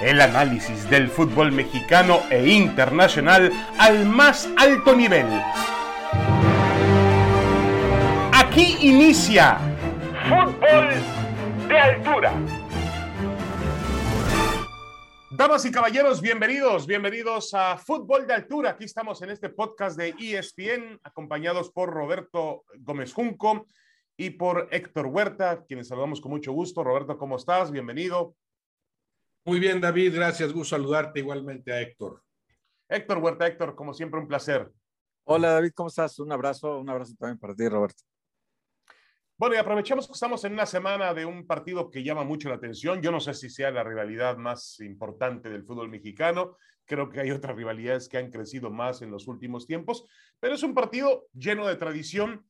El análisis del fútbol mexicano e internacional al más alto nivel. Aquí inicia Fútbol de Altura. Damas y caballeros, bienvenidos, bienvenidos a Fútbol de Altura. Aquí estamos en este podcast de ESPN, acompañados por Roberto Gómez Junco y por Héctor Huerta, quienes saludamos con mucho gusto. Roberto, ¿cómo estás? Bienvenido. Muy bien, David, gracias. Gusto saludarte igualmente a Héctor. Héctor Huerta, Héctor, como siempre, un placer. Hola, David, ¿cómo estás? Un abrazo, un abrazo también para ti, Roberto. Bueno, y aprovechamos que estamos en una semana de un partido que llama mucho la atención. Yo no sé si sea la rivalidad más importante del fútbol mexicano. Creo que hay otras rivalidades que han crecido más en los últimos tiempos, pero es un partido lleno de tradición.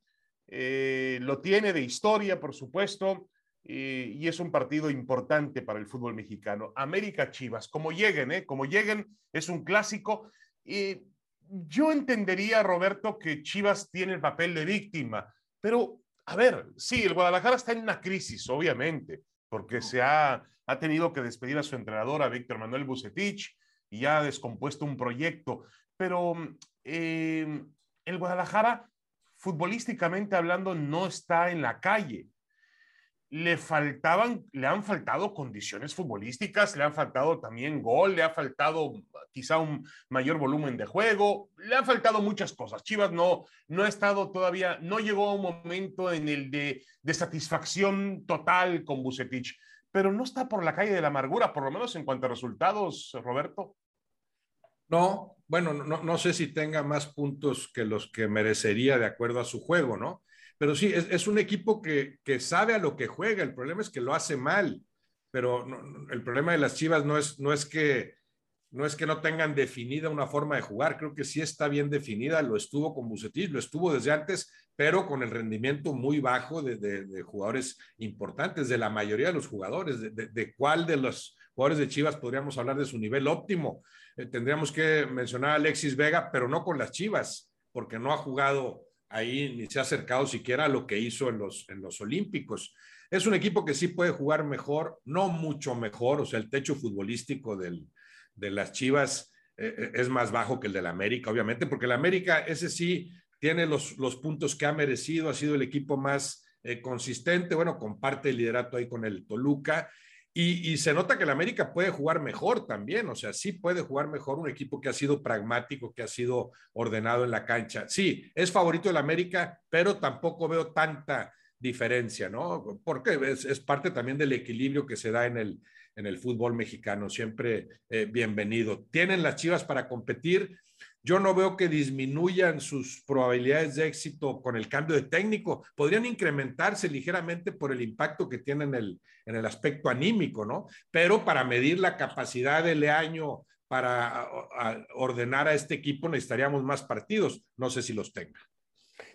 Eh, lo tiene de historia, por supuesto, eh, y es un partido importante para el fútbol mexicano. América Chivas, como lleguen, ¿eh? Como lleguen, es un clásico. y yo entendería, Roberto, que Chivas tiene el papel de víctima, pero a ver, sí, el Guadalajara está en una crisis, obviamente, porque se ha, ha tenido que despedir a su entrenador, a Víctor Manuel Bucetich, y ha descompuesto un proyecto. Pero eh, el Guadalajara, futbolísticamente hablando, no está en la calle le faltaban, le han faltado condiciones futbolísticas, le han faltado también gol, le ha faltado quizá un mayor volumen de juego, le han faltado muchas cosas. Chivas no, no ha estado todavía, no llegó a un momento en el de, de satisfacción total con Bucetich, pero no está por la calle de la amargura, por lo menos en cuanto a resultados, Roberto. No, bueno, no, no sé si tenga más puntos que los que merecería de acuerdo a su juego, ¿no? Pero sí, es, es un equipo que, que, sabe a lo que juega. El problema es que lo hace mal. Pero el problema de las Chivas no es, no es que no es que no tengan definida una forma de jugar, creo que sí está bien definida, lo estuvo con Bucetich, lo estuvo desde antes, pero con el rendimiento muy bajo de, de, de jugadores importantes, de la mayoría de los jugadores, de, de, cuál de los jugadores de Chivas podríamos hablar de su nivel óptimo. Eh, tendríamos que mencionar a Alexis Vega, pero no con las Chivas, porque no ha jugado ahí ni se ha acercado siquiera a lo que hizo en los, en los Olímpicos. Es un equipo que sí puede jugar mejor, no mucho mejor, o sea, el techo futbolístico del, de las Chivas eh, es más bajo que el del América, obviamente, porque el América, ese sí, tiene los, los puntos que ha merecido, ha sido el equipo más eh, consistente, bueno, comparte el liderato ahí con el Toluca y, se nota que el América puede jugar mejor también, o sea, sí puede jugar mejor un equipo que ha sido pragmático, que ha sido ordenado en la cancha. Sí, es favorito el América, pero tampoco veo tanta diferencia, ¿no? Porque es, es parte también del equilibrio que se da en el, en el fútbol mexicano, siempre eh, bienvenido. Tienen las Chivas para competir, yo no veo que disminuyan sus probabilidades de éxito con el cambio de técnico. Podrían incrementarse ligeramente por el impacto que tienen en el, en el aspecto anímico, ¿no? Pero para medir la capacidad de Leaño para ordenar a este equipo necesitaríamos más partidos. No sé si los tenga.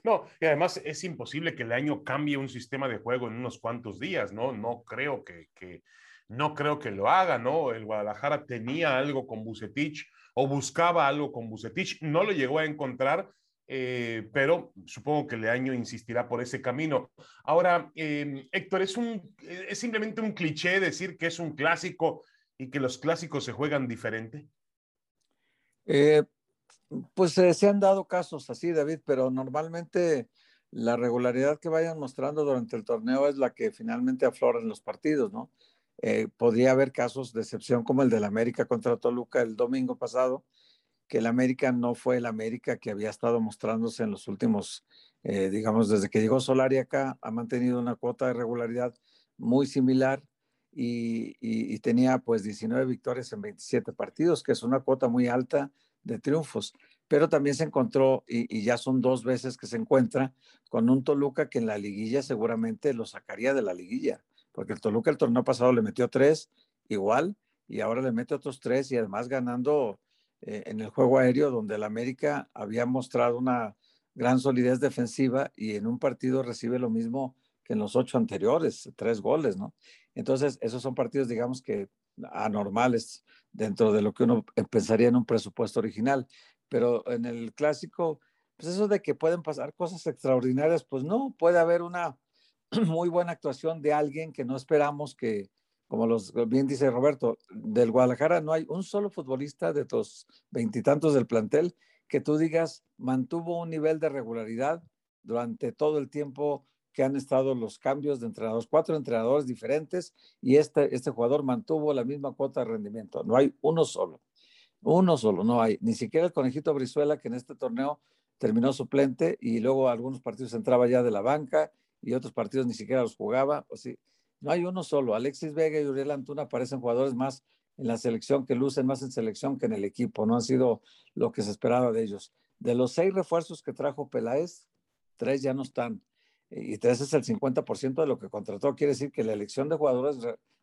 No, y además es imposible que el año cambie un sistema de juego en unos cuantos días, ¿no? No creo que, que no creo que lo haga, ¿no? El Guadalajara tenía algo con Bucetich o buscaba algo con Bucetich, no lo llegó a encontrar, eh, pero supongo que Leaño insistirá por ese camino. Ahora, eh, Héctor, ¿es, un, ¿es simplemente un cliché decir que es un clásico y que los clásicos se juegan diferente? Eh, pues eh, se han dado casos así, David, pero normalmente la regularidad que vayan mostrando durante el torneo es la que finalmente aflora en los partidos, ¿no? Eh, podría haber casos de excepción como el del América contra Toluca el domingo pasado, que el América no fue el América que había estado mostrándose en los últimos, eh, digamos, desde que llegó Solari acá, ha mantenido una cuota de regularidad muy similar y, tenía pues 19 victorias en 27 partidos, que es una cuota muy alta de triunfos. Pero también se encontró, y, ya son dos veces que se encuentra, con un Toluca que en la liguilla seguramente lo sacaría de la liguilla, porque el Toluca el torneo pasado le metió tres igual, y ahora le mete otros tres, y además ganando eh, en el juego aéreo, donde el América había mostrado una gran solidez defensiva, y en un partido recibe lo mismo que en los ocho anteriores, tres goles, ¿no? Entonces, esos son partidos, digamos que anormales dentro de lo que uno pensaría en un presupuesto original pero en el clásico, pues eso de que pueden pasar cosas extraordinarias, pues no, puede haber una muy buena actuación de alguien que no esperamos que, como los, bien dice Roberto, del Guadalajara no hay un solo futbolista de los veintitantos del plantel que tú digas mantuvo un nivel de regularidad durante todo el tiempo que han estado los cambios de entrenadores, cuatro entrenadores diferentes y este, este jugador mantuvo la misma cuota de rendimiento. No hay uno solo, uno solo, no hay. Ni siquiera el conejito Brizuela que en este torneo terminó suplente y luego algunos partidos entraba ya de la banca y otros partidos ni siquiera los jugaba. O sí, no hay uno solo. Alexis Vega y Uriel Antuna parecen jugadores más en la selección que lucen más en selección que en el equipo. No han sido lo que se esperaba de ellos. De los seis refuerzos que trajo Peláez, tres ya no están. Y tres es el 50% de lo que contrató. Quiere decir que la elección de jugadores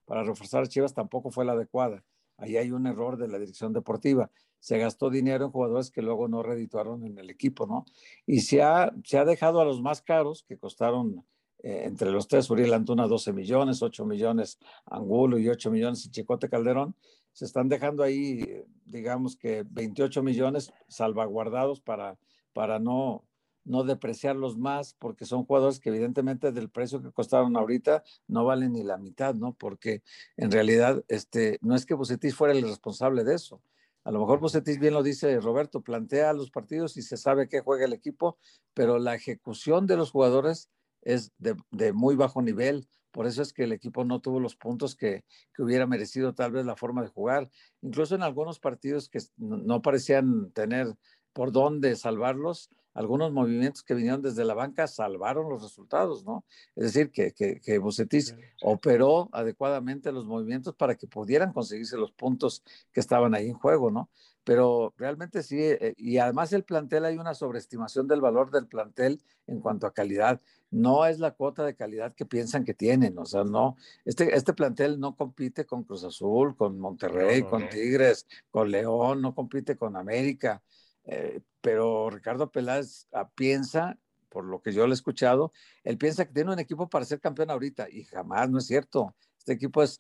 para reforzar a Chivas tampoco fue la adecuada. Ahí hay un error de la dirección deportiva. Se gastó dinero en jugadores que luego no redituaron en el equipo, ¿no? Y se ha, se ha dejado a los más caros, que costaron eh, entre los tres, Uriel Antuna 12 millones, 8 millones Angulo y 8 millones y Chicote Calderón, se están dejando ahí, digamos que 28 millones salvaguardados para, para no, no depreciarlos más, porque son jugadores que evidentemente del precio que costaron ahorita no valen ni la mitad, ¿no? Porque en realidad este, no es que Bucetis fuera el responsable de eso. A lo mejor Bucetis bien lo dice Roberto, plantea los partidos y se sabe que juega el equipo, pero la ejecución de los jugadores es de, muy bajo nivel. Por eso es que el equipo no tuvo los puntos que, hubiera merecido tal vez la forma de jugar. Incluso en algunos partidos que no parecían tener por dónde salvarlos, algunos movimientos que vinieron desde la banca salvaron los resultados, ¿no? Es decir, que, que, que Bucetis operó adecuadamente los movimientos para que pudieran conseguirse los puntos que estaban ahí en juego, ¿no? Pero realmente sí, eh, y además el plantel hay una sobreestimación del valor del plantel en cuanto a calidad. No es la cuota de calidad que piensan que tienen, o sea, no, este, este plantel no compite con Cruz Azul, con Monterrey, con Tigres, con León, no compite con América. Eh, pero Ricardo Peláez ah, piensa, por lo que yo le he escuchado, él piensa que tiene un equipo para ser campeón ahorita y jamás no es cierto. Este equipo es,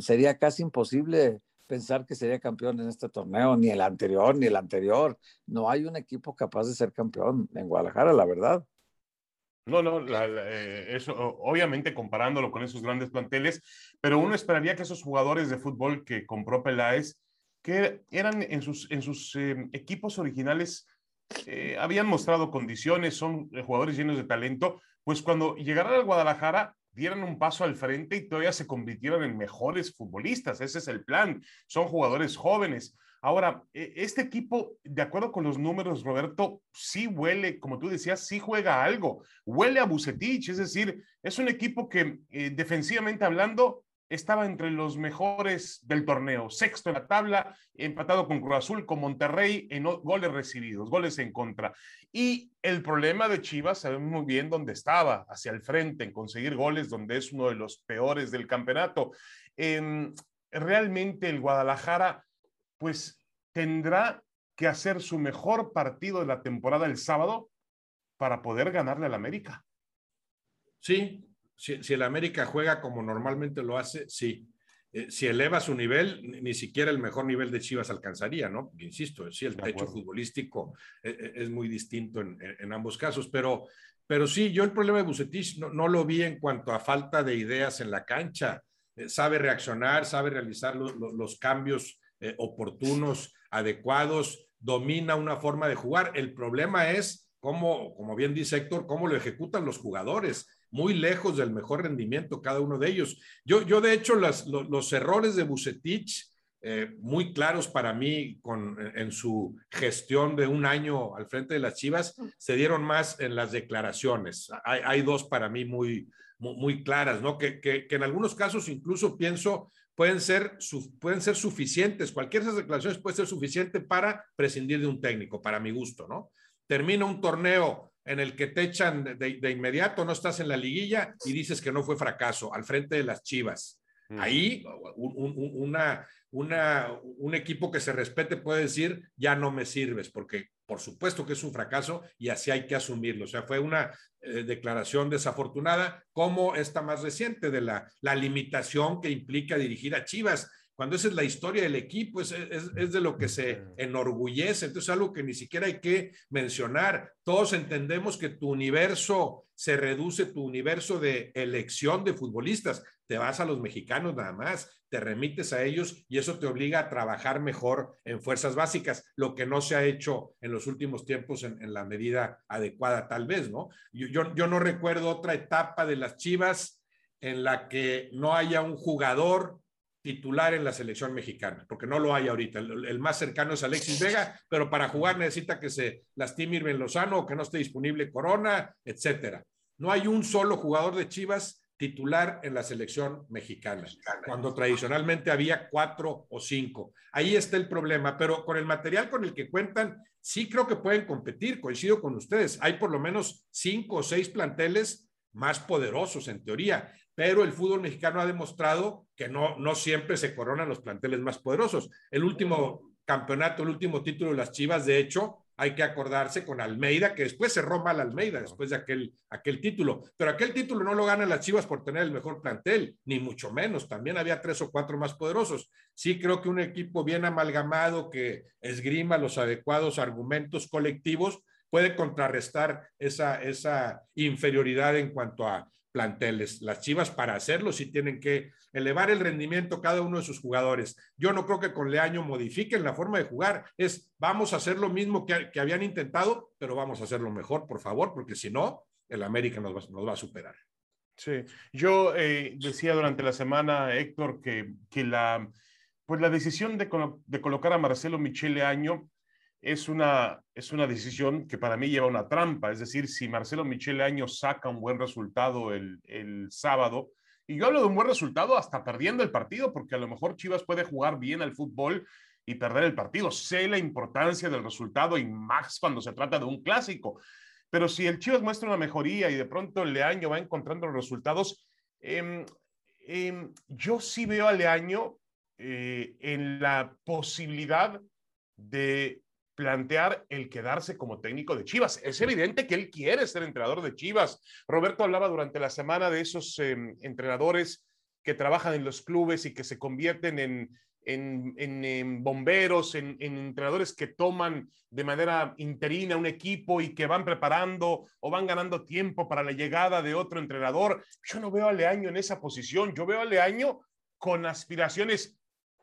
sería casi imposible pensar que sería campeón en este torneo, ni el anterior, ni el anterior. No hay un equipo capaz de ser campeón en Guadalajara, la verdad. No, no, eh, eso obviamente comparándolo con esos grandes planteles, pero uno esperaría que esos jugadores de fútbol que compró Peláez que eran en sus, en sus eh, equipos originales, eh, habían mostrado condiciones, son eh, jugadores llenos de talento, pues cuando llegaran al Guadalajara dieran un paso al frente y todavía se convirtieran en mejores futbolistas. Ese es el plan. Son jugadores jóvenes. Ahora, e, este equipo, de acuerdo con los números, Roberto, sí huele, como tú decías, sí juega algo. Huele a Bucetich, es decir, es un equipo que defensivamente hablando estaba entre los mejores del torneo, sexto en la tabla, empatado con Cruz Azul, con Monterrey en goles recibidos, goles en contra. Y el problema de Chivas, sabemos muy bien dónde estaba, hacia el frente, en conseguir goles, donde es uno de los peores del campeonato. Em, realmente el Guadalajara, pues tendrá que hacer su mejor partido de la temporada el sábado para poder ganarle al América. Sí, si, el América juega como normalmente lo hace, sí. Eh, si eleva su nivel, ni, siquiera el mejor nivel de Chivas alcanzaría, ¿no? Insisto, sí, el techo futbolístico eh, eh, es, muy distinto en, ambos casos, pero, pero sí, yo el problema de Bucetich no, lo vi en cuanto a falta de ideas en la cancha. sabe reaccionar, sabe realizar los cambios oportunos, adecuados, domina una forma de jugar. El problema es cómo, como bien dice Héctor, cómo lo ejecutan los jugadores muy lejos del mejor rendimiento cada uno de ellos. Yo, yo de hecho, las, los, errores de Bucetich, eh, muy claros para mí con, en su gestión de un año al frente de las Chivas, se dieron más en las declaraciones. Hay, hay dos para mí muy, muy, claras, ¿no? Que, que, que, en algunos casos incluso pienso pueden ser, pueden ser suficientes. Cualquiera de esas declaraciones puede ser suficiente para prescindir de un técnico, para mi gusto, ¿no? Termina un torneo en el que te echan de, inmediato, no estás en la liguilla y dices que no fue fracaso, al frente de las Chivas. Ahí una, una, un equipo que se respete puede decir, ya no me sirves, porque por supuesto que es un fracaso y así hay que asumirlo. O sea, fue una eh, declaración desafortunada, como esta más reciente de la, la limitación que implica dirigir a Chivas cuando esa es la historia del equipo, es, es, de lo que se enorgullece. Entonces, algo que ni siquiera hay que mencionar. Todos entendemos que tu universo se reduce, tu universo de elección de futbolistas. te vas a los mexicanos nada más, te remites a ellos y eso te obliga a trabajar mejor en fuerzas básicas, lo que no se ha hecho en los últimos tiempos en, la medida adecuada, tal vez, ¿no? Yo, yo, yo no recuerdo otra etapa de las Chivas en la que no haya un jugador titular en la selección mexicana, porque no lo hay ahorita. El, más cercano es Alexis Vega, pero para jugar necesita que se lastime Irving Lozano o que no esté disponible Corona, etcétera. No hay un solo jugador de Chivas titular en la selección mexicana, cuando tradicionalmente había cuatro o cinco. Ahí está el problema, pero con el material con el que cuentan, sí creo que pueden competir, coincido con ustedes. Hay por lo menos cinco o seis planteles más poderosos en teoría pero el fútbol mexicano ha demostrado que no, no siempre se coronan los planteles más poderosos. El último campeonato, el último título de las Chivas, de hecho, hay que acordarse con Almeida, que después cerró mal Almeida, después de aquel, aquel título. Pero aquel título no lo ganan las Chivas por tener el mejor plantel, ni mucho menos. También había tres o cuatro más poderosos. Sí creo que un equipo bien amalgamado que esgrima los adecuados argumentos colectivos puede contrarrestar esa, esa inferioridad en cuanto a planteles. Las Chivas para hacerlo sí tienen que elevar el rendimiento cada uno de sus jugadores. Yo no creo que con Leaño modifiquen la forma de jugar. Es vamos a hacer lo mismo que, habían intentado, pero vamos a hacerlo mejor, por favor, porque si no, el América nos va, a superar. Sí, yo eh, decía durante la semana, Héctor, que, que la, pues la decisión de, de colocar a Marcelo Michele Año es una, es una decisión que para mí lleva una trampa. Es decir, si Marcelo Michele Año saca un buen resultado el, el sábado, y yo hablo de un buen resultado hasta perdiendo el partido, porque a lo mejor Chivas puede jugar bien al fútbol y perder el partido. Sé la importancia del resultado y más cuando se trata de un clásico. Pero si el Chivas muestra una mejoría y de pronto Leaño va encontrando resultados, eh, yo sí veo a Leaño eh, en la posibilidad de plantear el quedarse como técnico de Chivas. Es evidente que él quiere ser entrenador de Chivas. Roberto hablaba durante la semana de esos em, entrenadores que trabajan en los clubes y que se convierten en, en, bomberos, en, entrenadores que toman de manera interina un equipo y que van preparando o van ganando tiempo para la llegada de otro entrenador. Yo no veo a Leaño en esa posición, yo veo a Leaño con aspiraciones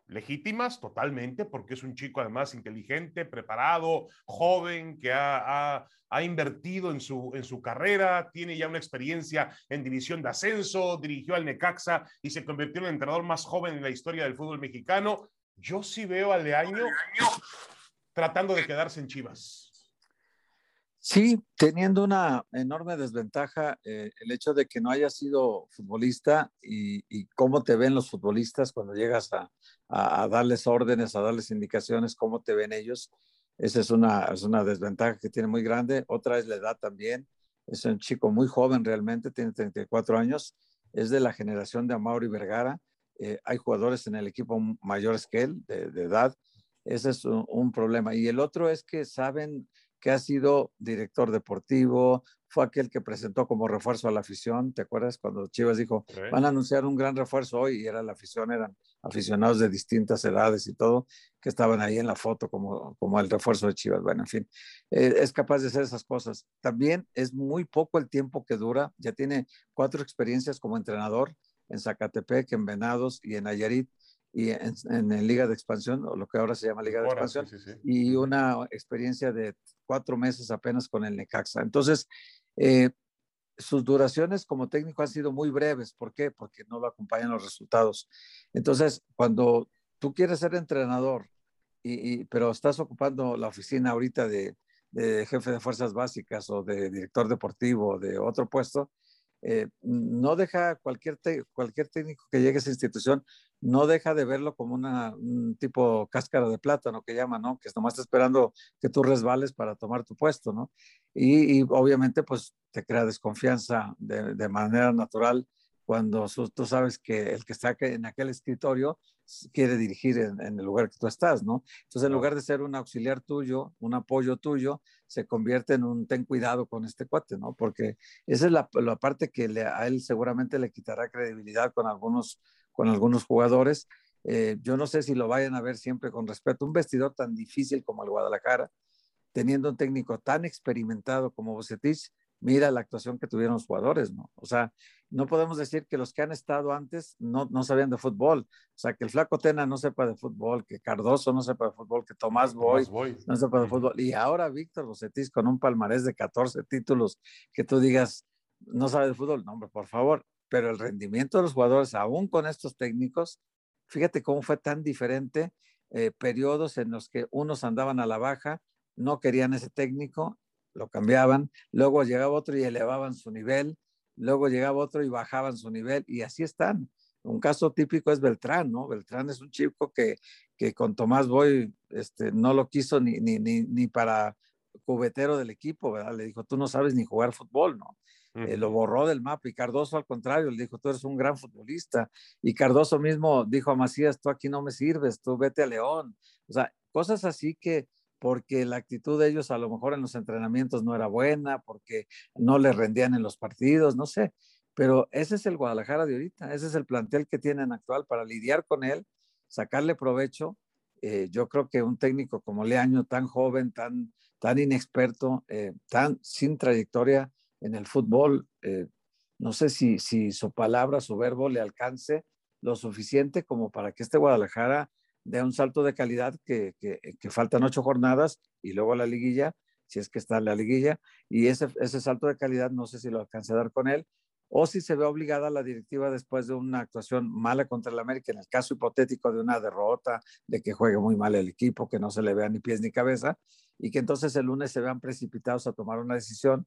legítimas totalmente, porque es un chico además inteligente, preparado, joven, que ha, invertido en su, en su carrera, tiene ya una experiencia en división de ascenso, dirigió al Necaxa y se convirtió en el entrenador más joven en la historia del fútbol mexicano. Yo sí veo al Leaño tratando de quedarse en Chivas. Sí, teniendo una enorme desventaja eh, el hecho de que no haya sido futbolista y, cómo te ven los futbolistas cuando llegas a, darles órdenes, a darles indicaciones, cómo te ven ellos. Esa es una, es una desventaja que tiene muy grande. Otra es la edad también. Es un chico muy joven realmente, tiene 34 años. Es de la generación de Amaury Vergara. Eh, hay jugadores en el equipo mayores que él, de, edad. Ese es un problema. Y el otro es que saben que ha sido director deportivo, fue aquel que presentó como refuerzo a la afición, ¿te acuerdas? Cuando Chivas dijo, van a anunciar un gran refuerzo hoy y era la afición, eran aficionados de distintas edades y todo, que estaban ahí en la foto como, como el refuerzo de Chivas. Bueno, en fin, eh, es capaz de hacer esas cosas. También es muy poco el tiempo que dura, ya tiene cuatro experiencias como entrenador en Zacatepec, en Venados y en Nayarit y en, en, Liga de Expansión, o lo que ahora se llama Liga de Expansión, y una experiencia de cuatro meses apenas con el Necaxa. Entonces, eh, sus duraciones como técnico han sido muy breves. ¿Por qué? Porque no lo acompañan los resultados. Entonces, cuando tú quieres ser entrenador, y, pero estás ocupando la oficina ahorita de, de, jefe de fuerzas básicas o de director deportivo o de otro puesto, eh, no deja cualquier, cualquier técnico que llegue a esa institución, no deja de verlo como una, un tipo cáscara de plátano que llama, ¿no? Que nomás está esperando que tú resbales para tomar tu puesto, ¿no? Y, obviamente pues te crea desconfianza de, de manera natural cuando tú sabes que el que está en aquel escritorio quiere dirigir en, el lugar que tú estás, ¿no? Entonces, en lugar de ser un auxiliar tuyo, un apoyo tuyo, se convierte en un ten cuidado con este cuate, ¿no? Porque esa es la, parte que a él seguramente le quitará credibilidad con algunos, con algunos jugadores. Eh, yo no sé si lo vayan a ver siempre con respeto. Un vestidor tan difícil como el Guadalajara, teniendo un técnico tan experimentado como Bocetich, mira la actuación que tuvieron los jugadores, ¿no? O sea, no podemos decir que los que han estado antes no, no sabían de fútbol. O sea, que el Flaco Tena no sepa de fútbol, que Cardoso no sepa de fútbol, que Tomás Boy, no sepa de fútbol. Y ahora Víctor Bocetis con un palmarés de 14 títulos, que tú digas, no sabe de fútbol. No, hombre, por favor. Pero el rendimiento de los jugadores, aún con estos técnicos, fíjate cómo fue tan diferente. Eh, periodos en los que unos andaban a la baja, no querían ese técnico, lo cambiaban, luego llegaba otro y elevaban su nivel, luego llegaba otro y bajaban su nivel, y así están. Un caso típico es Beltrán, ¿no? Beltrán es un chico que, que con Tomás Boy este, no lo quiso ni, ni, ni, ni para cubetero del equipo, ¿verdad? Le dijo, tú no sabes ni jugar fútbol, ¿no? Eh, lo borró del mapa y Cardoso al contrario, le dijo, tú eres un gran futbolista. Y Cardoso mismo dijo a Macías, tú aquí no me sirves, tú vete a León. O sea, cosas así que porque la actitud de ellos a lo mejor en los entrenamientos no era buena, porque no le rendían en los partidos, no sé. Pero ese es el Guadalajara de ahorita, ese es el plantel que tienen actual para lidiar con él, sacarle provecho. Eh, yo creo que un técnico como Leaño, tan joven, tan, tan inexperto, eh, tan sin trayectoria en el fútbol, eh, no sé si, su palabra, su verbo le alcance lo suficiente como para que este Guadalajara de un salto de calidad que, que, faltan ocho jornadas y luego la liguilla, si es que está en la liguilla, y ese, ese salto de calidad no sé si lo alcance a dar con él, o si se ve obligada la directiva después de una actuación mala contra el América, en el caso hipotético de una derrota, de que juegue muy mal el equipo, que no se le vea ni pies ni cabeza, y que entonces el lunes se vean precipitados a tomar una decisión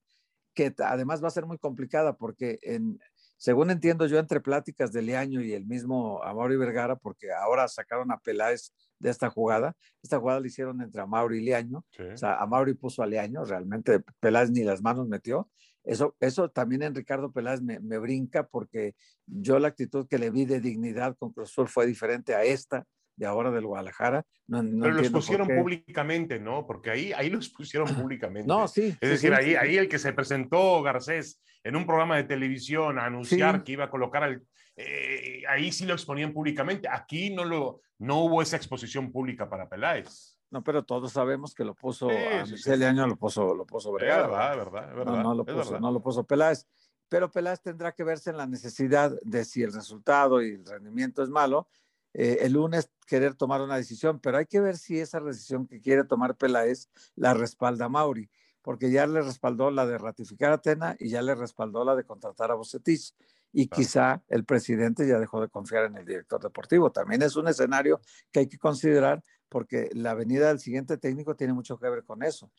que además va a ser muy complicada porque en, según entiendo yo, entre pláticas de Leaño y el mismo Amaury Vergara, porque ahora sacaron a Peláez de esta jugada, esta jugada la hicieron entre Amaury y Leaño, o sea, Amaury puso a Leaño, realmente Peláez ni las manos metió, eso, eso también en Ricardo Peláez me, me, brinca porque yo la actitud que le vi de dignidad con Cruz fue diferente a esta de ahora del Guadalajara. No, Pero los pusieron públicamente, ¿no? Porque ahí, ahí los pusieron públicamente. No, sí. Es decir, ahí, ahí el que se presentó Garcés en un programa de televisión a anunciar que iba a colocar al... Eh, ahí sí lo exponían públicamente. Aquí no, lo, no hubo esa exposición pública para Peláez. No, pero todos sabemos que lo puso sí, a Año, lo puso, lo puso Vergara. Verdad, verdad, verdad, no, no, lo puso, no lo puso Peláez. Pero Peláez tendrá que verse en la necesidad de si el resultado y el rendimiento es malo, eh, el lunes querer tomar una decisión, pero hay que ver si esa decisión que quiere tomar Peláez la respalda Mauri porque ya le respaldó la de ratificar a Atena y ya le respaldó la de contratar a Bocetich. Y quizá el presidente ya dejó de confiar en el director deportivo. También es un escenario que hay que considerar porque la venida del siguiente técnico tiene mucho que ver con eso.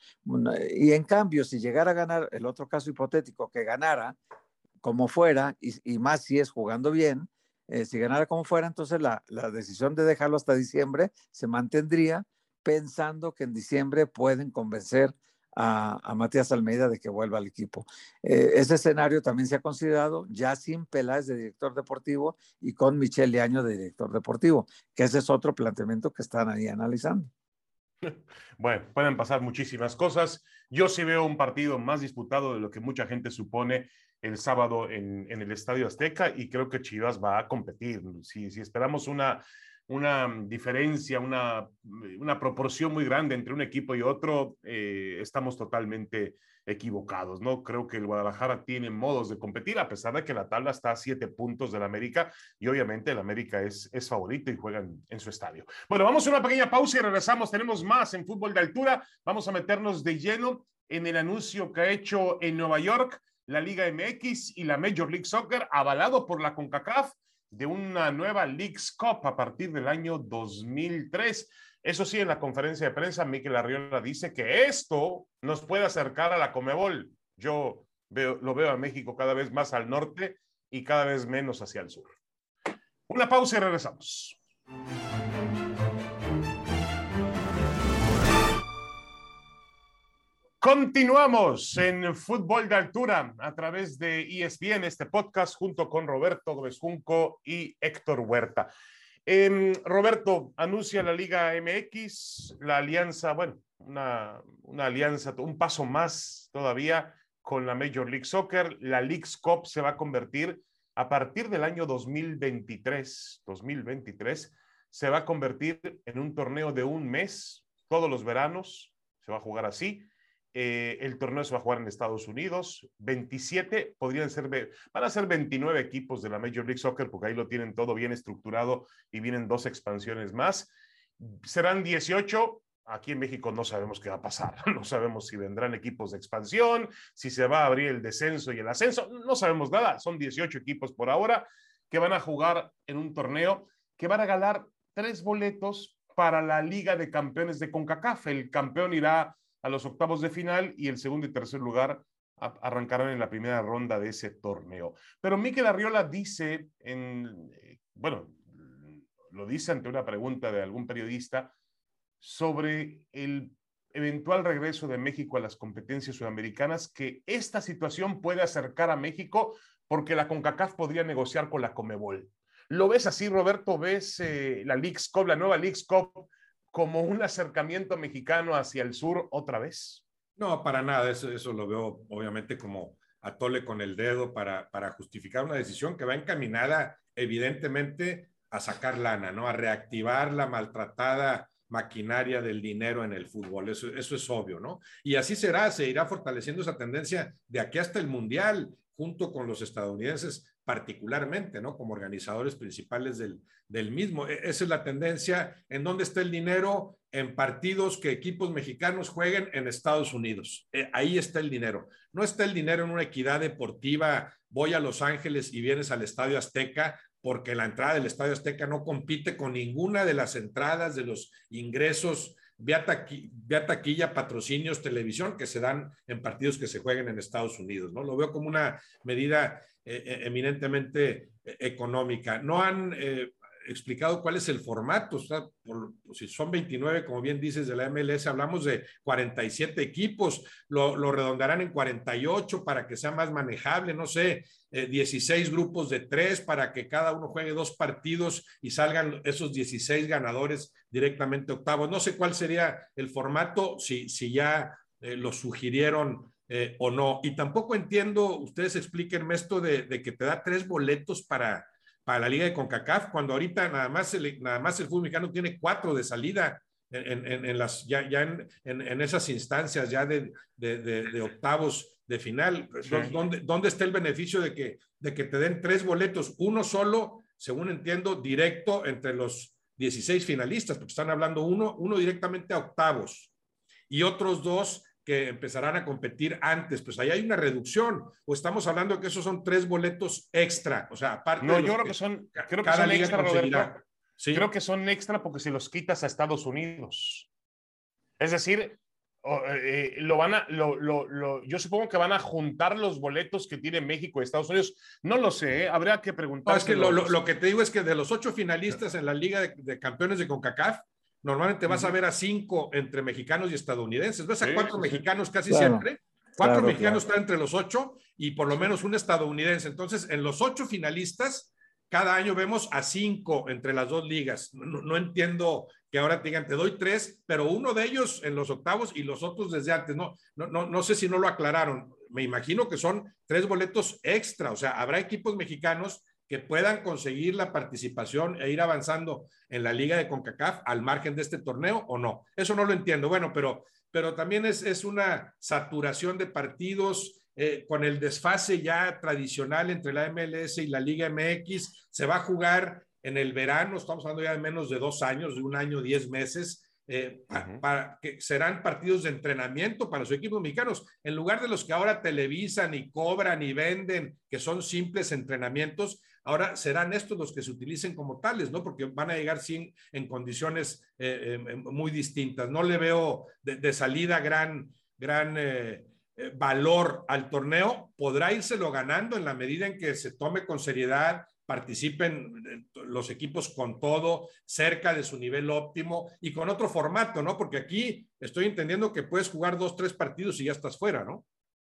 Y en cambio, si llegara a ganar, el otro caso hipotético, que ganara como fuera, y, más si es jugando bien, eh, si ganara como fuera, entonces la, decisión de dejarlo hasta diciembre se mantendría pensando que en diciembre pueden convencer a, Matías Almeida de que vuelva al equipo. Eh, ese escenario también se ha considerado ya sin Peláez de director deportivo y con Michel Leaño de director deportivo, que ese es otro planteamiento que están ahí analizando. Bueno, pueden pasar muchísimas cosas. Yo sí veo un partido más disputado de lo que mucha gente supone el sábado en, en el Estadio Azteca y creo que Chivas va a competir. Si, si esperamos una una mm, diferencia, una, mm, una proporción muy grande entre un equipo y otro, eh, estamos totalmente equivocados, ¿no? Creo que el Guadalajara tiene modos de competir, a pesar de que la tabla está a siete puntos del América y obviamente el América es, es favorito y juegan en su estadio. Bueno, vamos a una pequeña pausa y regresamos. Tenemos más en fútbol de altura. Vamos a meternos de lleno en el anuncio que ha hecho en Nueva York la Liga MX y la Major League Soccer, avalado por la CONCACAF de una nueva Leagues Cup a partir del año 2003. Eso sí, en la conferencia de prensa, Miquel Arriola dice que esto nos puede acercar a la Comebol. Yo veo, lo veo a México cada vez más al norte y cada vez menos hacia el sur. Una pausa y regresamos. Continuamos en Fútbol de Altura a través de ESPN, este podcast, junto con Roberto Gómez Junco y Héctor Huerta. Em, Roberto, anuncia la Liga MX, la alianza, bueno, una, una, alianza, un paso más todavía con la Major League Soccer. La League's Cup se va a convertir a partir del año 2023, 2023, se va a convertir en un torneo de un mes, todos los veranos, se va a jugar así eh, el torneo se va a jugar en Estados Unidos. 27 podrían ser, van a ser 29 equipos de la Major League Soccer porque ahí lo tienen todo bien estructurado y vienen dos expansiones más. Serán 18. Aquí en México no sabemos qué va a pasar. No sabemos si vendrán equipos de expansión, si se va a abrir el descenso y el ascenso. No sabemos nada. Son 18 equipos por ahora que van a jugar en un torneo que van a ganar tres boletos para la Liga de Campeones de CONCACAF. El campeón irá a los octavos de final y el segundo y tercer lugar arrancarán en la primera ronda de ese torneo. Pero Miquel Arriola dice, en, eh, bueno, lo dice ante una pregunta de algún periodista sobre el eventual regreso de México a las competencias sudamericanas, que esta situación puede acercar a México porque la CONCACAF podría negociar con la Comebol. ¿Lo ves así, Roberto? ¿Ves eh, la Leagues Cup, la nueva Leagues Cup, como un acercamiento mexicano hacia el sur otra vez? No, para nada. Eso, eso lo veo obviamente como atole con el dedo para, para justificar una decisión que va encaminada evidentemente a sacar lana, ¿no? A reactivar la maltratada maquinaria del dinero en el fútbol. Eso, eso es obvio, ¿no? Y así será, se irá fortaleciendo esa tendencia de aquí hasta el Mundial, junto con los estadounidenses particularmente, ¿no? Como organizadores principales del, del mismo. E, esa es la tendencia. ¿En dónde está el dinero? En partidos que equipos mexicanos jueguen en Estados Unidos. Eh, ahí está el dinero. No está el dinero en una equidad deportiva. Voy a Los Ángeles y vienes al Estadio Azteca porque la entrada del Estadio Azteca no compite con ninguna de las entradas de los ingresos vía, taquilla, patrocinios, televisión que se dan en partidos que se jueguen en Estados Unidos, ¿no? Lo veo como una medida eh, eh, eminentemente eh, económica. No han explicado cuál es el formato, o sea, por, pues, si son 29, como bien dices, de la MLS, hablamos de 47 equipos, lo, lo redondarán en 48 para que sea más manejable, no sé, 16 grupos de tres para que cada uno juegue dos partidos y salgan esos 16 ganadores directamente octavos. No sé cuál sería el formato, si, si ya lo sugirieron eh, o no. Y tampoco entiendo, ustedes explíquenme esto de, que te da tres boletos para, para la Liga de CONCACAF, cuando ahorita nada más el, nada más el fútbol mexicano tiene cuatro de salida en, las, ya, ya en, esas instancias ya de, de, octavos de final. ¿Dónde, ¿Dónde, está el beneficio de que, de que te den tres boletos? Uno solo, según entiendo, directo entre los 16 finalistas, porque están hablando uno, uno directamente a octavos y otros dos que empezarán a competir antes, pues ahí hay una reducción, o estamos hablando de que esos son tres boletos extra, o sea, aparte. No, yo creo que, son, creo que son extra, Roberto. ¿Sí? Creo que son extra porque si los quitas a Estados Unidos. Es decir, eh, lo van a, lo, lo, yo supongo que van a juntar los boletos que tiene México y Estados Unidos. No lo sé, ¿eh? habría que preguntar. es que lo, que te digo es que de los ocho finalistas en la Liga de, de Campeones de CONCACAF, normalmente vas a ver a cinco entre mexicanos y estadounidenses. Ves a cuatro mexicanos casi siempre. Cuatro mexicanos están entre los ocho y por lo menos un estadounidense. Entonces, en los ocho finalistas, cada año vemos a cinco entre las dos ligas. No, entiendo que ahora te digan, te doy tres, pero uno de ellos en los octavos y los otros desde antes. No, no, no, no sé si no lo aclararon. Me imagino que son tres boletos extra. O sea, habrá equipos mexicanos que puedan conseguir la participación e ir avanzando en la liga de CONCACAF al margen de este torneo o no. Eso no lo entiendo. Bueno, pero, pero también es, es una saturación de partidos eh, con el desfase ya tradicional entre la MLS y la Liga MX. Se va a jugar en el verano, estamos hablando ya de menos de dos años, de un año, diez meses. Eh, para, que serán partidos de entrenamiento para los equipos mexicanos, en lugar de los que ahora televisan y cobran y venden, que son simples entrenamientos, Ahora serán estos los que se utilicen como tales, ¿no? Porque van a llegar sin, en condiciones eh, eh, muy distintas. No le veo de, salida gran, gran valor al torneo. Podrá írselo ganando en la medida en que se tome con seriedad, participen los equipos con todo, cerca de su nivel óptimo y con otro formato, ¿no? Porque aquí estoy entendiendo que puedes jugar dos, tres partidos y ya estás fuera, ¿no?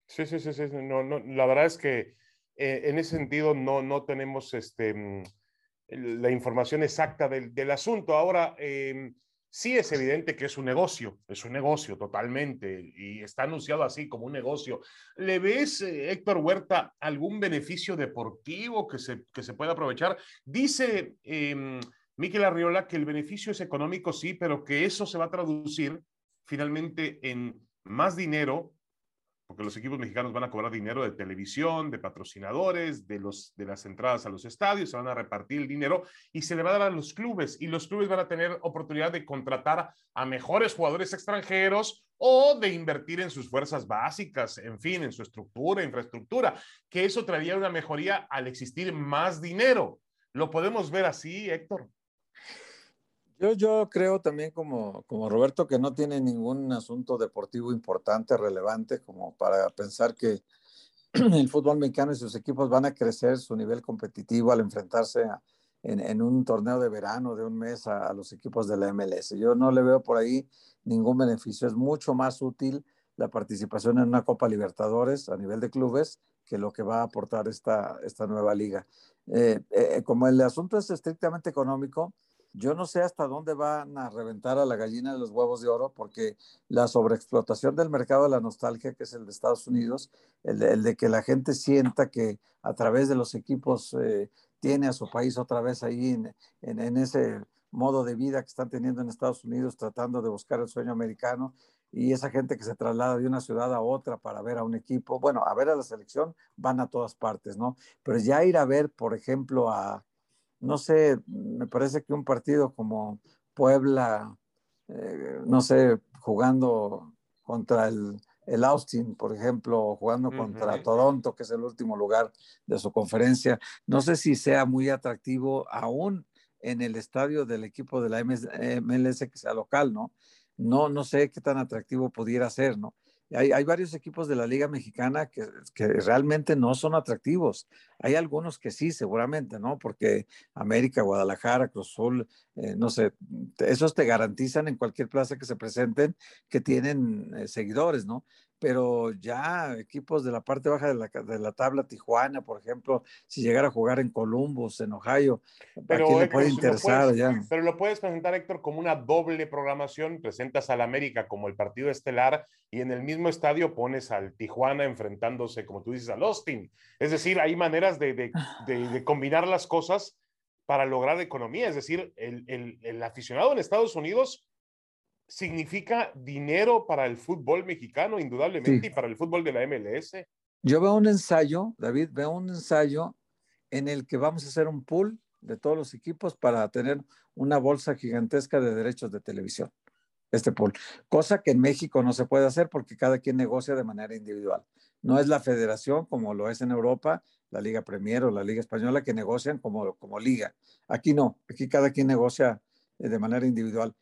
Sí, sí, sí, sí. No, no, la verdad es que eh, en ese sentido no, no tenemos este, mm, la información exacta del, del asunto. Ahora, eh, sí es evidente que es un negocio, es un negocio totalmente y está anunciado así como un negocio. ¿Le ves, eh, Héctor Huerta, algún beneficio deportivo que se, que se pueda aprovechar? Dice eh, Miquel Arriola que el beneficio es económico, sí, pero que eso se va a traducir finalmente en más dinero porque los equipos mexicanos van a cobrar dinero de televisión, de patrocinadores, de, los, de las entradas a los estadios, se van a repartir el dinero y se le va a dar a los clubes y los clubes van a tener oportunidad de contratar a mejores jugadores extranjeros o de invertir en sus fuerzas básicas, en fin, en su estructura, infraestructura, que eso traería una mejoría al existir más dinero. ¿Lo podemos ver así, Héctor? Yo, creo también como, como Roberto que no tiene ningún asunto deportivo importante, relevante, como para pensar que el fútbol mexicano y sus equipos van a crecer su nivel competitivo al enfrentarse en, en, un torneo de verano de un mes a, a, los equipos de la MLS. Yo no le veo por ahí ningún beneficio. Es mucho más útil la participación en una Copa Libertadores a nivel de clubes que lo que va a aportar esta, esta nueva liga. Eh, eh, como el asunto es estrictamente económico, yo no sé hasta dónde van a reventar a la gallina de los huevos de oro, porque la sobreexplotación del mercado de la nostalgia, que es el de Estados Unidos, el de, que la gente sienta que a través de los equipos eh, tiene a su país otra vez ahí en, ese modo de vida que están teniendo en Estados Unidos, tratando de buscar el sueño americano, y esa gente que se traslada de una ciudad a otra para ver a un equipo, bueno, a ver a la selección, van a todas partes, ¿no? Pero ya ir a ver, por ejemplo, a no sé, me parece que un partido como Puebla, eh, no sé, jugando contra el, el, Austin, por ejemplo, jugando contra uh -huh. Toronto, que es el último lugar de su conferencia, no sé si sea muy atractivo aún en el estadio del equipo de la MLS que sea local, ¿no? No, no sé qué tan atractivo pudiera ser, ¿no? Hay, varios equipos de la Liga Mexicana que, realmente no son atractivos. Hay algunos que sí, seguramente, ¿no? Porque América, Guadalajara, Cruz eh, no sé, esos te garantizan en cualquier plaza que se presenten que tienen eh, seguidores, ¿no? Pero ya equipos de la parte baja de la, de la, tabla, Tijuana, por ejemplo, si llegara a jugar en Columbus, en Ohio, pero, ¿a quién le puede interesar? Puedes, ya? Pero lo puedes presentar, Héctor, como una doble programación. Presentas al América como el partido estelar y en el mismo estadio pones al Tijuana enfrentándose, como tú dices, al Austin. Es decir, hay maneras de, de, de, de combinar las cosas para lograr economía. Es decir, el, el, el aficionado en Estados Unidos significa dinero para el fútbol mexicano, indudablemente, sí. y para el fútbol de la MLS. Yo veo un ensayo, David, veo un ensayo en el que vamos a hacer un pool de todos los equipos para tener una bolsa gigantesca de derechos de televisión, este pool, cosa que en México no se puede hacer porque cada quien negocia de manera individual. No es la federación como lo es en Europa, la Liga Premier o la Liga Española que negocian como, como liga. Aquí no, aquí cada quien negocia de manera individual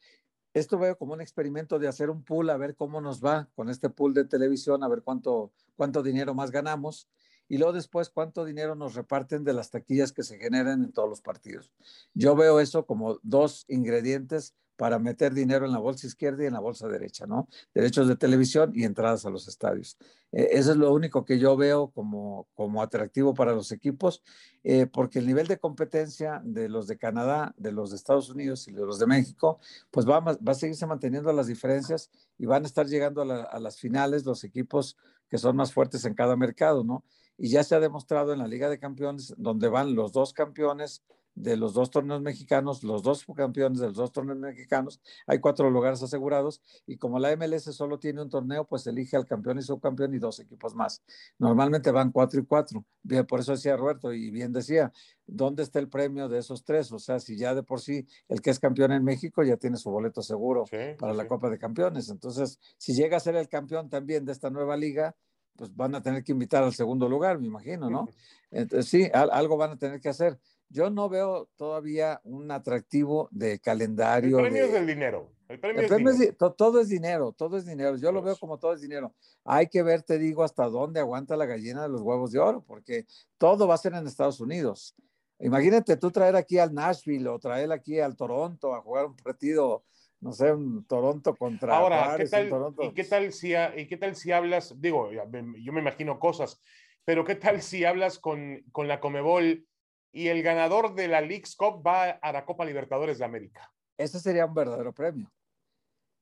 esto veo como un experimento de hacer un pool, a ver cómo nos va con este pool de televisión, a ver cuánto, cuánto dinero más ganamos y luego después cuánto dinero nos reparten de las taquillas que se generan en todos los partidos. Yo veo eso como dos ingredientes para meter dinero en la bolsa izquierda y en la bolsa derecha, ¿no? Derechos de televisión y entradas a los estadios. Eh, eso es lo único que yo veo como, como atractivo para los equipos, eh, porque el nivel de competencia de los de Canadá, de los de Estados Unidos y de los de México, pues va, a seguirse manteniendo las diferencias y van a estar llegando a las finales los equipos que son más fuertes en cada mercado, ¿no? Y ya se ha demostrado en la Liga de Campeones, donde van los dos campeones de los dos torneos mexicanos, los dos campeones de los dos torneos mexicanos, hay cuatro lugares asegurados y como la MLS solo tiene un torneo, pues elige al campeón y subcampeón y dos equipos más. Normalmente van cuatro y cuatro. Bien, por eso decía Roberto y bien decía, ¿dónde está el premio de esos tres? O sea, si ya de por sí el que es campeón en México ya tiene su boleto seguro sí, para sí. la Copa de Campeones. Entonces, si llega a ser el campeón también de esta nueva liga, pues van a tener que invitar al segundo lugar, me imagino, ¿no? Entonces, sí, algo van a tener que hacer yo no veo todavía un atractivo de calendario. El premio de, es del dinero. El premio, el es, premio dinero. es to, todo es dinero, todo es dinero. Yo lo veo como todo es dinero. Hay que ver, te digo, hasta dónde aguanta la gallina de los huevos de oro, porque todo va a ser en Estados Unidos. Imagínate tú traer aquí al Nashville o traer aquí al Toronto a jugar un partido, no sé, un Toronto contra Ahora, Juárez, ¿qué tal, Toronto. ¿y, qué tal si, ¿y qué tal si hablas? Digo, yo me imagino cosas, pero ¿qué tal si hablas con, con la Comebol? Y el ganador de la League's Cup va a la Copa Libertadores de América. Ese sería un verdadero premio.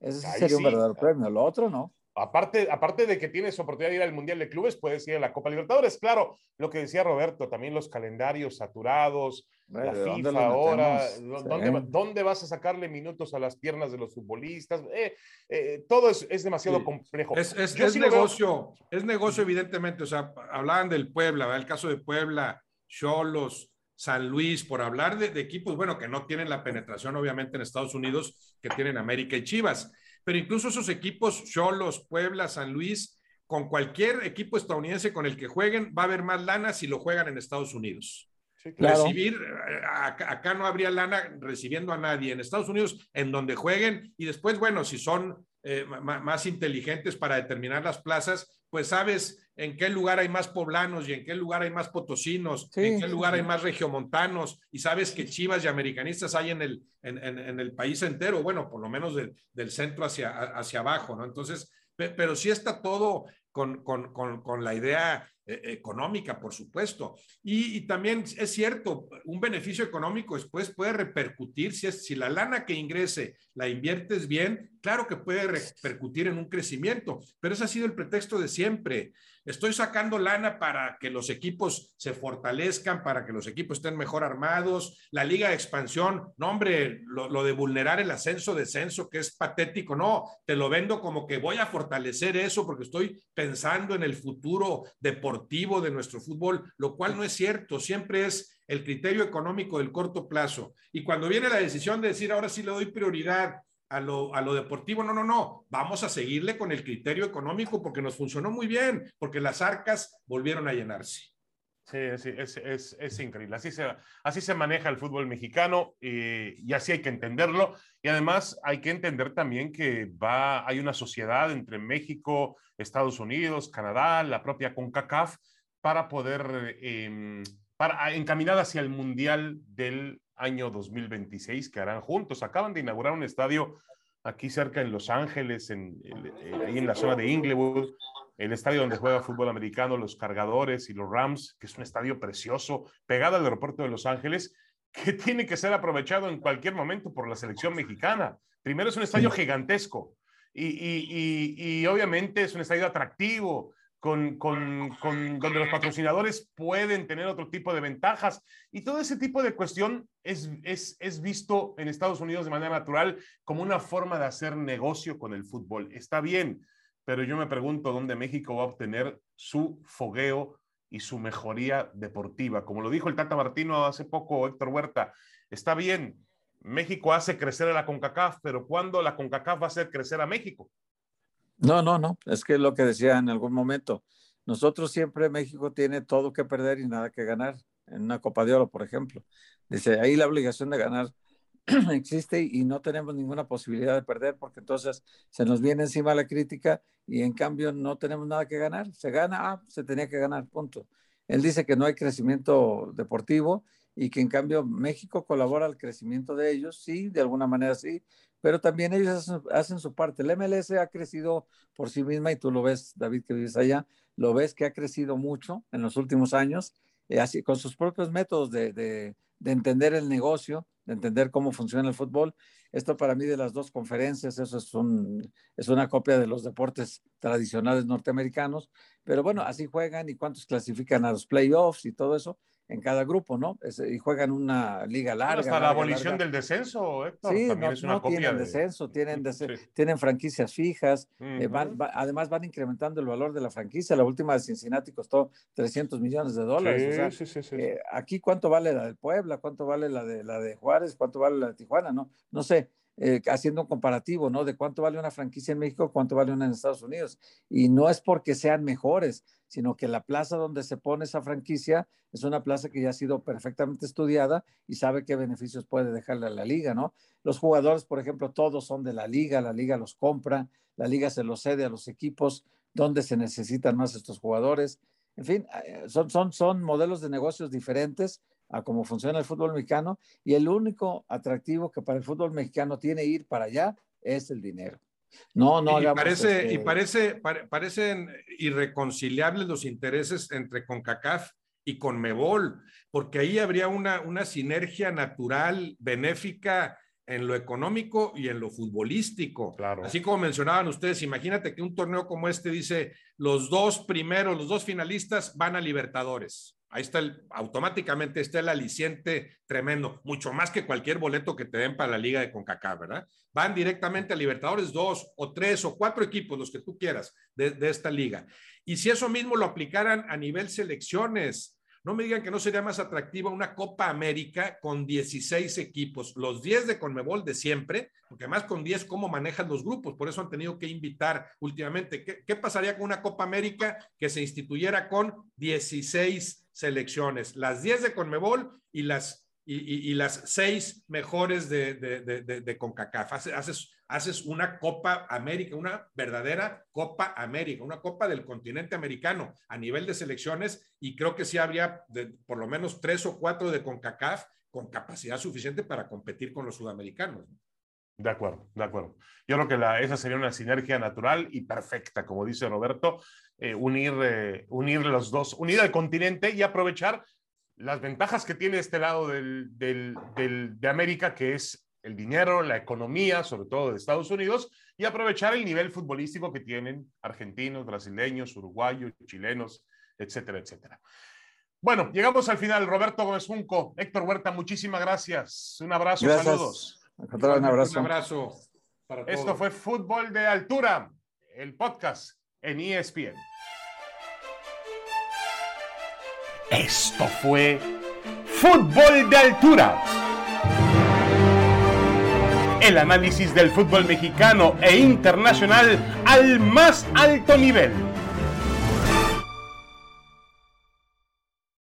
Ese sí sería sí. un verdadero premio. Lo otro no. Aparte, aparte de que tienes oportunidad de ir al Mundial de Clubes, puedes ir a la Copa Libertadores. Claro, lo que decía Roberto, también los calendarios saturados, la FIFA ahora, ¿dónde, vas a sacarle minutos a las piernas de los futbolistas? Eh, eh, todo es, es demasiado complejo. Es, es, negocio, es negocio evidentemente, o sea, hablaban del Puebla, el caso de Puebla, Cholos, San Luis, por hablar de, de equipos, bueno, que no tienen la penetración obviamente en Estados Unidos que tienen América y Chivas pero incluso esos equipos, Cholos, Puebla, San Luis, con cualquier equipo estadounidense con el que jueguen, va a haber más lana si lo juegan en Estados Unidos. Recibir, eh, acá, no habría lana recibiendo a nadie. En Estados Unidos, en donde jueguen, y después, bueno, si son eh, más inteligentes para determinar las plazas, pues sabes en qué lugar hay más poblanos y en qué lugar hay más potosinos, en qué lugar hay más regiomontanos, y sabes que chivas y americanistas hay en el, en, el país entero, bueno, por lo menos del centro hacia, hacia abajo, ¿no? Entonces, pero sí está todo con, con, con, la idea económica, por supuesto. Y, también es cierto, un beneficio económico después puede repercutir, si, es, si la lana que ingrese la inviertes bien, claro que puede repercutir en un crecimiento, pero ese ha sido el pretexto de siempre. Estoy sacando lana para que los equipos se fortalezcan, para que los equipos estén mejor armados. La liga de expansión, no hombre, lo, lo de vulnerar el ascenso, descenso, que es patético, no, te lo vendo como que voy a fortalecer eso porque estoy pensando en el futuro deportivo de nuestro fútbol, lo cual no es cierto, siempre es el criterio económico del corto plazo. Y cuando viene la decisión de decir, ahora sí le doy prioridad a lo, a lo, deportivo. No, no, no. Vamos a seguirle con el criterio económico porque nos funcionó muy bien, porque las arcas volvieron a llenarse. Sí, sí es, es, es, increíble. Así se, así se maneja el fútbol mexicano eh, y así hay que entenderlo. Y además hay que entender también que va, hay una sociedad entre México, Estados Unidos, Canadá, la propia CONCACAF, para poder eh, para, encaminada hacia el Mundial del año 2026 que harán juntos. Acaban de inaugurar un estadio aquí cerca en Los Ángeles, en, ahí en la zona de Inglewood, el estadio donde juega fútbol americano, los Cargadores y los Rams, que es un estadio precioso, pegado al aeropuerto de Los Ángeles, que tiene que ser aprovechado en cualquier momento por la selección mexicana. Primero es un estadio gigantesco y, y, y, y obviamente es un estadio atractivo con, con, con, donde los patrocinadores pueden tener otro tipo de ventajas. Y todo ese tipo de cuestión es, es, es visto en Estados Unidos de manera natural como una forma de hacer negocio con el fútbol. Está bien, pero yo me pregunto dónde México va a obtener su fogueo y su mejoría deportiva. Como lo dijo el Tata Martino hace poco, Héctor Huerta, está bien, México hace crecer a la CONCACAF, pero ¿cuándo la CONCACAF va a hacer crecer a México? No, no, no, es que lo que decía en algún momento. Nosotros siempre México tiene todo que perder y nada que ganar. En una Copa de Oro, por ejemplo. Dice, ahí la obligación de ganar existe y no tenemos ninguna posibilidad de perder porque entonces se nos viene encima la crítica y en cambio no tenemos nada que ganar. Se gana, ah, se tenía que ganar, punto. Él dice que no hay crecimiento deportivo y que en cambio México colabora al crecimiento de ellos, sí, de alguna manera sí, pero también ellos hacen, su parte. El MLS ha crecido por sí misma y tú lo ves, David, que vives allá, lo ves que ha crecido mucho en los últimos años, eh, así, con sus propios métodos de, de, entender el negocio, de entender cómo funciona el fútbol. Esto para mí de las dos conferencias, eso es, un, es una copia de los deportes tradicionales norteamericanos, pero bueno, así juegan y cuántos clasifican a los playoffs y todo eso en cada grupo, ¿no? y juegan una liga larga. Hasta la abolición del descenso, Héctor. Sí, no, es una no tienen descenso, tienen, tienen franquicias fijas, eh, además van incrementando el valor de la franquicia. La última de Cincinnati costó 300 millones de dólares. Sí, sí, sí, eh, aquí, ¿cuánto vale la de Puebla? ¿Cuánto vale la de, la de Juárez? ¿Cuánto vale la de Tijuana? No, no sé. Eh, haciendo un comparativo, ¿no? De cuánto vale una franquicia en México, cuánto vale una en Estados Unidos. Y no es porque sean mejores, sino que la plaza donde se pone esa franquicia es una plaza que ya ha sido perfectamente estudiada y sabe qué beneficios puede dejarle a la liga, ¿no? Los jugadores, por ejemplo, todos son de la liga, la liga los compra, la liga se los cede a los equipos donde se necesitan más estos jugadores. En fin, eh, son, son, son modelos de negocios diferentes a cómo funciona el fútbol mexicano y el único atractivo que para el fútbol mexicano tiene ir para allá es el dinero. No, no y parece, este y parece, parecen irreconciliables los intereses entre CONCACAF y CONMEBOL, porque ahí habría una, una sinergia natural, benéfica, en lo económico y en lo futbolístico. Claro. Así como mencionaban ustedes, imagínate que un torneo como este dice los dos primeros, los dos finalistas van a Libertadores. Ahí está automáticamente está el aliciente tremendo, mucho más que cualquier boleto que te den para la liga de CONCACAF, ¿verdad? Van directamente a Libertadores dos o tres o cuatro equipos, los que tú quieras, de, de esta liga. Y si eso mismo lo aplicaran a nivel selecciones, no me digan que no sería más atractiva una Copa América con 16 equipos, los 10 de Conmebol de siempre, porque además con 10, ¿cómo manejan los grupos? Por eso han tenido que invitar últimamente. ¿Qué, qué pasaría con una Copa América que se instituyera con 16 selecciones? Las 10 de Conmebol y las y, las seis mejores de, de, de, CONCACAF. Haces, haces, una Copa América, una verdadera Copa América, una Copa del continente americano a nivel de selecciones y creo que sí habría por lo menos tres o cuatro de CONCACAF con capacidad suficiente para competir con los sudamericanos. De acuerdo, de acuerdo. Yo creo que la, esa sería una sinergia natural y perfecta, como dice Roberto, eh, unir, eh, unir los dos, unir el continente y aprovechar las ventajas que tiene este lado del, del, del, de América, que es el dinero, la economía, sobre todo de Estados Unidos, y aprovechar el nivel futbolístico que tienen argentinos, brasileños, uruguayos, chilenos, etcétera, etcétera. Bueno, llegamos al final. Roberto Gómez Junco, Héctor Huerta, muchísimas gracias. Un abrazo, gracias. saludos. Un abrazo. Un abrazo para todos. Esto fue Fútbol de Altura, el podcast en ESPN. Esto fue Fútbol de Altura. El análisis del fútbol mexicano e internacional al más alto nivel